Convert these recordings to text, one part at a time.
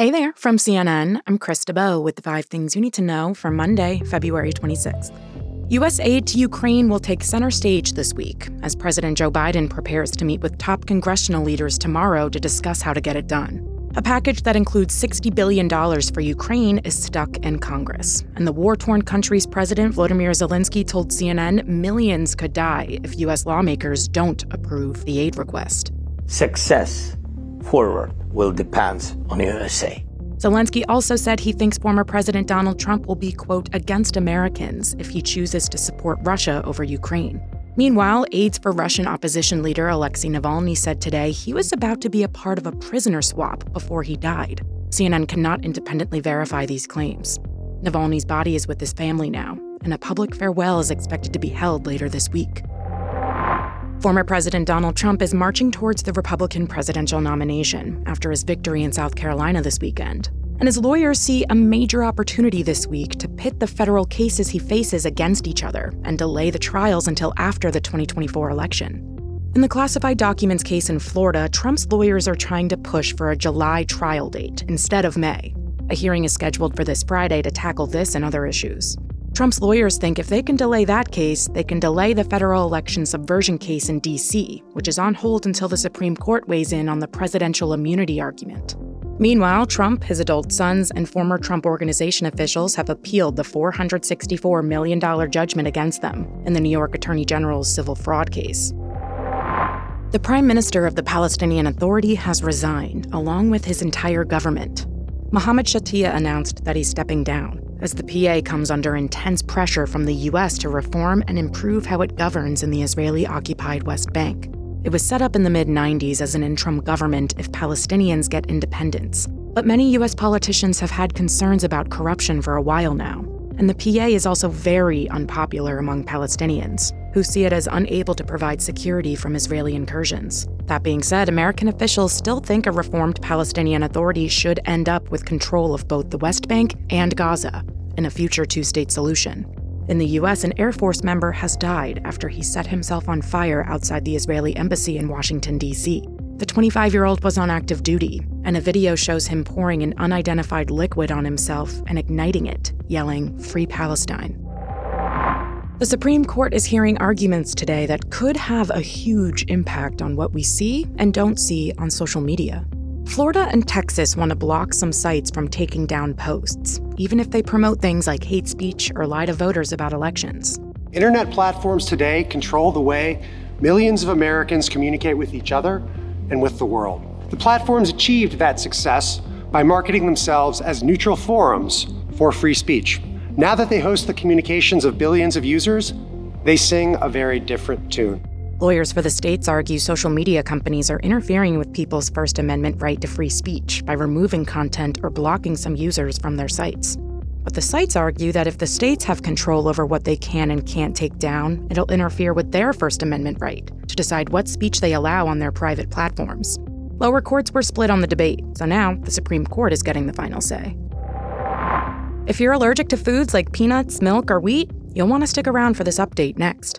Hey there, from CNN, I'm Chris DeBow with the five things you need to know for Monday, February 26th. U.S. aid to Ukraine will take center stage this week as President Joe Biden prepares to meet with top congressional leaders tomorrow to discuss how to get it done. A package that includes $60 billion for Ukraine is stuck in Congress. And the war torn country's president, Volodymyr Zelensky, told CNN millions could die if U.S. lawmakers don't approve the aid request. Success forward will depend on USA. Zelensky also said he thinks former President Donald Trump will be, quote, against Americans if he chooses to support Russia over Ukraine. Meanwhile, aides for Russian opposition leader Alexei Navalny said today he was about to be a part of a prisoner swap before he died. CNN cannot independently verify these claims. Navalny's body is with his family now, and a public farewell is expected to be held later this week. Former President Donald Trump is marching towards the Republican presidential nomination after his victory in South Carolina this weekend. And his lawyers see a major opportunity this week to pit the federal cases he faces against each other and delay the trials until after the 2024 election. In the classified documents case in Florida, Trump's lawyers are trying to push for a July trial date instead of May. A hearing is scheduled for this Friday to tackle this and other issues. Trump's lawyers think if they can delay that case, they can delay the federal election subversion case in D.C., which is on hold until the Supreme Court weighs in on the presidential immunity argument. Meanwhile, Trump, his adult sons, and former Trump Organization officials have appealed the $464 million judgment against them in the New York Attorney General's civil fraud case. The Prime Minister of the Palestinian Authority has resigned, along with his entire government. Mohammed Shtayyeh announced that he's stepping down as the PA comes under intense pressure from the U.S. to reform and improve how it governs in the Israeli occupied West Bank. It was set up in the mid 90s as an interim government if Palestinians get independence. But many U.S. politicians have had concerns about corruption for a while now. And the PA is also very unpopular among Palestinians, who see it as unable to provide security from Israeli incursions. That being said, American officials still think a reformed Palestinian Authority should end up with control of both the West Bank and Gaza in a future two state solution. In the US, an Air Force member has died after he set himself on fire outside the Israeli embassy in Washington, D.C. The 25 year old was on active duty, and a video shows him pouring an unidentified liquid on himself and igniting it, yelling, Free Palestine. The Supreme Court is hearing arguments today that could have a huge impact on what we see and don't see on social media. Florida and Texas want to block some sites from taking down posts, even if they promote things like hate speech or lie to voters about elections. Internet platforms today control the way millions of Americans communicate with each other and with the world. The platforms achieved that success by marketing themselves as neutral forums for free speech. Now that they host the communications of billions of users, they sing a very different tune. Lawyers for the states argue social media companies are interfering with people's First Amendment right to free speech by removing content or blocking some users from their sites. But the sites argue that if the states have control over what they can and can't take down, it'll interfere with their First Amendment right to decide what speech they allow on their private platforms. Lower courts were split on the debate, so now the Supreme Court is getting the final say. If you're allergic to foods like peanuts, milk, or wheat, you'll want to stick around for this update next.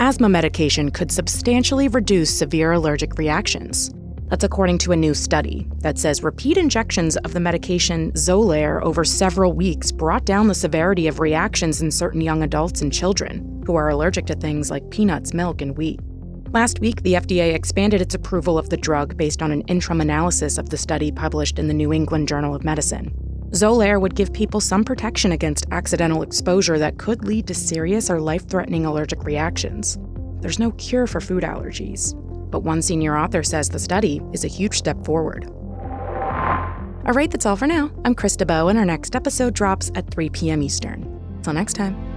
Asthma medication could substantially reduce severe allergic reactions. That's according to a new study that says repeat injections of the medication Xolair over several weeks brought down the severity of reactions in certain young adults and children who are allergic to things like peanuts, milk, and wheat. Last week, the FDA expanded its approval of the drug based on an interim analysis of the study published in the New England Journal of Medicine. Xolair would give people some protection against accidental exposure that could lead to serious or life threatening allergic reactions. There's no cure for food allergies, but one senior author says the study is a huge step forward. All right, that's all for now. I'm Krista Bow, and our next episode drops at 3 p.m. Eastern. Till next time.